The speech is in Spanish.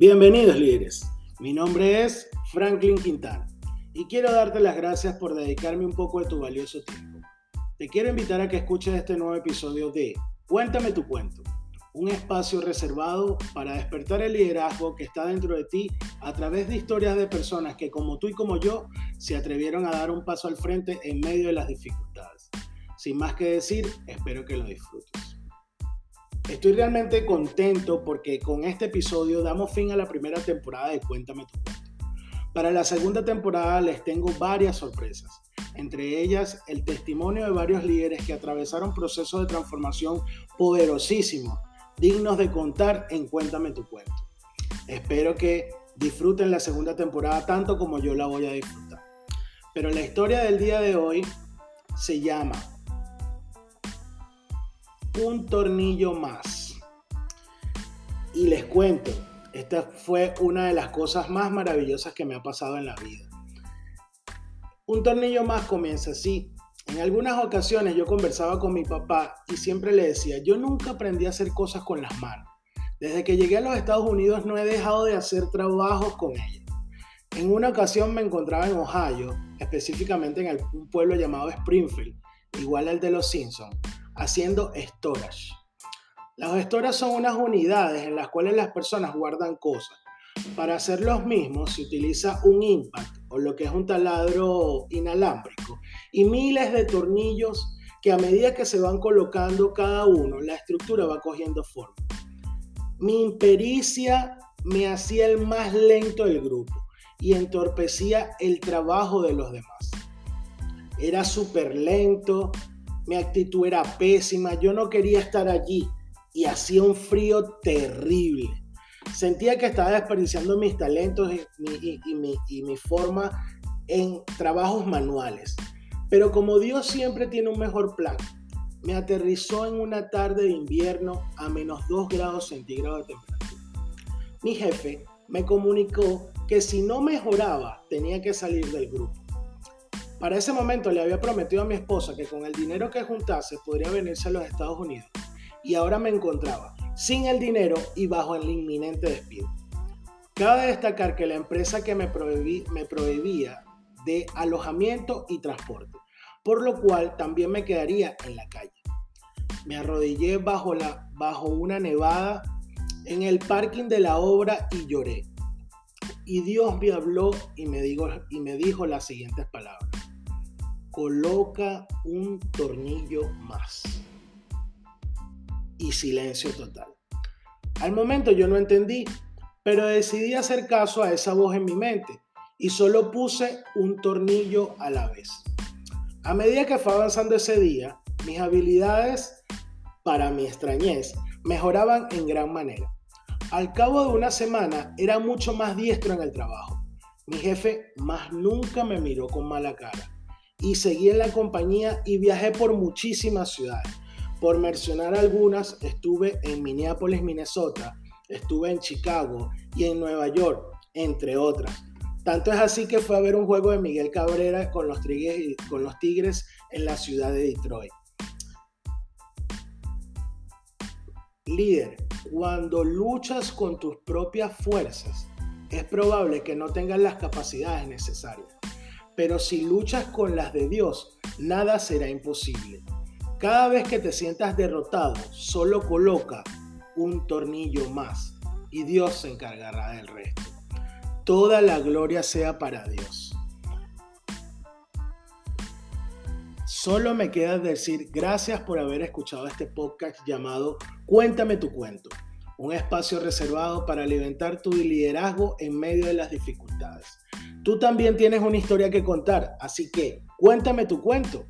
Bienvenidos líderes, mi nombre es Franklin Quintana y quiero darte las gracias por dedicarme un poco de tu valioso tiempo. Te quiero invitar a que escuches este nuevo episodio de Cuéntame tu cuento, un espacio reservado para despertar el liderazgo que está dentro de ti a través de historias de personas que como tú y como yo se atrevieron a dar un paso al frente en medio de las dificultades. Sin más que decir, espero que lo disfrutes. Estoy realmente contento porque con este episodio damos fin a la primera temporada de Cuéntame tu cuento. Para la segunda temporada les tengo varias sorpresas, entre ellas el testimonio de varios líderes que atravesaron procesos de transformación poderosísimos, dignos de contar en Cuéntame tu cuento. Espero que disfruten la segunda temporada tanto como yo la voy a disfrutar. Pero la historia del día de hoy se llama un tornillo más. Y les cuento, esta fue una de las cosas más maravillosas que me ha pasado en la vida. Un tornillo más comienza así. En algunas ocasiones yo conversaba con mi papá y siempre le decía, yo nunca aprendí a hacer cosas con las manos. Desde que llegué a los Estados Unidos no he dejado de hacer trabajos con ellas. En una ocasión me encontraba en Ohio, específicamente en un pueblo llamado Springfield, igual al de los Simpsons, haciendo storage. Las storage son unas unidades en las cuales las personas guardan cosas. Para hacer los mismos se utiliza un impact o lo que es un taladro inalámbrico y miles de tornillos que a medida que se van colocando cada uno, la estructura va cogiendo forma. Mi impericia me hacía el más lento del grupo y entorpecía el trabajo de los demás. Era súper lento, mi actitud era pésima, yo no quería estar allí y hacía un frío terrible. Sentía que estaba desperdiciando mis talentos y, mi, forma en trabajos manuales. Pero como Dios siempre tiene un mejor plan, me aterrizó en una tarde de invierno a menos 2 grados centígrados de temperatura. Mi jefe me comunicó que si no mejoraba tenía que salir del grupo. Para ese momento le había prometido a mi esposa que con el dinero que juntase podría venirse a los Estados Unidos y ahora me encontraba sin el dinero y bajo el inminente despido. Cabe destacar que la empresa que me, prohibía de alojamiento y transporte, por lo cual también me quedaría en la calle. Me arrodillé bajo, una nevada en el parking de la obra y lloré. Y Dios me habló y me, y me dijo las siguientes palabras coloca un tornillo más. Y silencio total. Al momento yo no entendí, pero decidí hacer caso a esa voz en mi mente y solo puse un tornillo a la vez. A medida que fue avanzando ese día, mis habilidades, para mi extrañez, mejoraban en gran manera. Al cabo de una semana era mucho más diestro en el trabajo. Mi jefe más nunca me miró con mala cara y seguí en la compañía y viajé por muchísimas ciudades. Por mencionar algunas, estuve en Minneapolis, Minnesota, estuve en Chicago y en Nueva York, entre otras. Tanto es así que fue a ver un juego de Miguel Cabrera con los, tigres, con los Tigres en la ciudad de Detroit. Líder, cuando luchas con tus propias fuerzas, es probable que no tengas las capacidades necesarias pero si luchas con las de Dios, nada será imposible. Cada vez que te sientas derrotado, solo coloca un tornillo más y Dios se encargará del resto. Toda la gloria sea para Dios. Solo me queda decir gracias por haber escuchado este podcast llamado Cuéntame tu cuento, un espacio reservado para alimentar tu liderazgo en medio de las dificultades. Tú también tienes una historia que contar, así que cuéntame tu cuento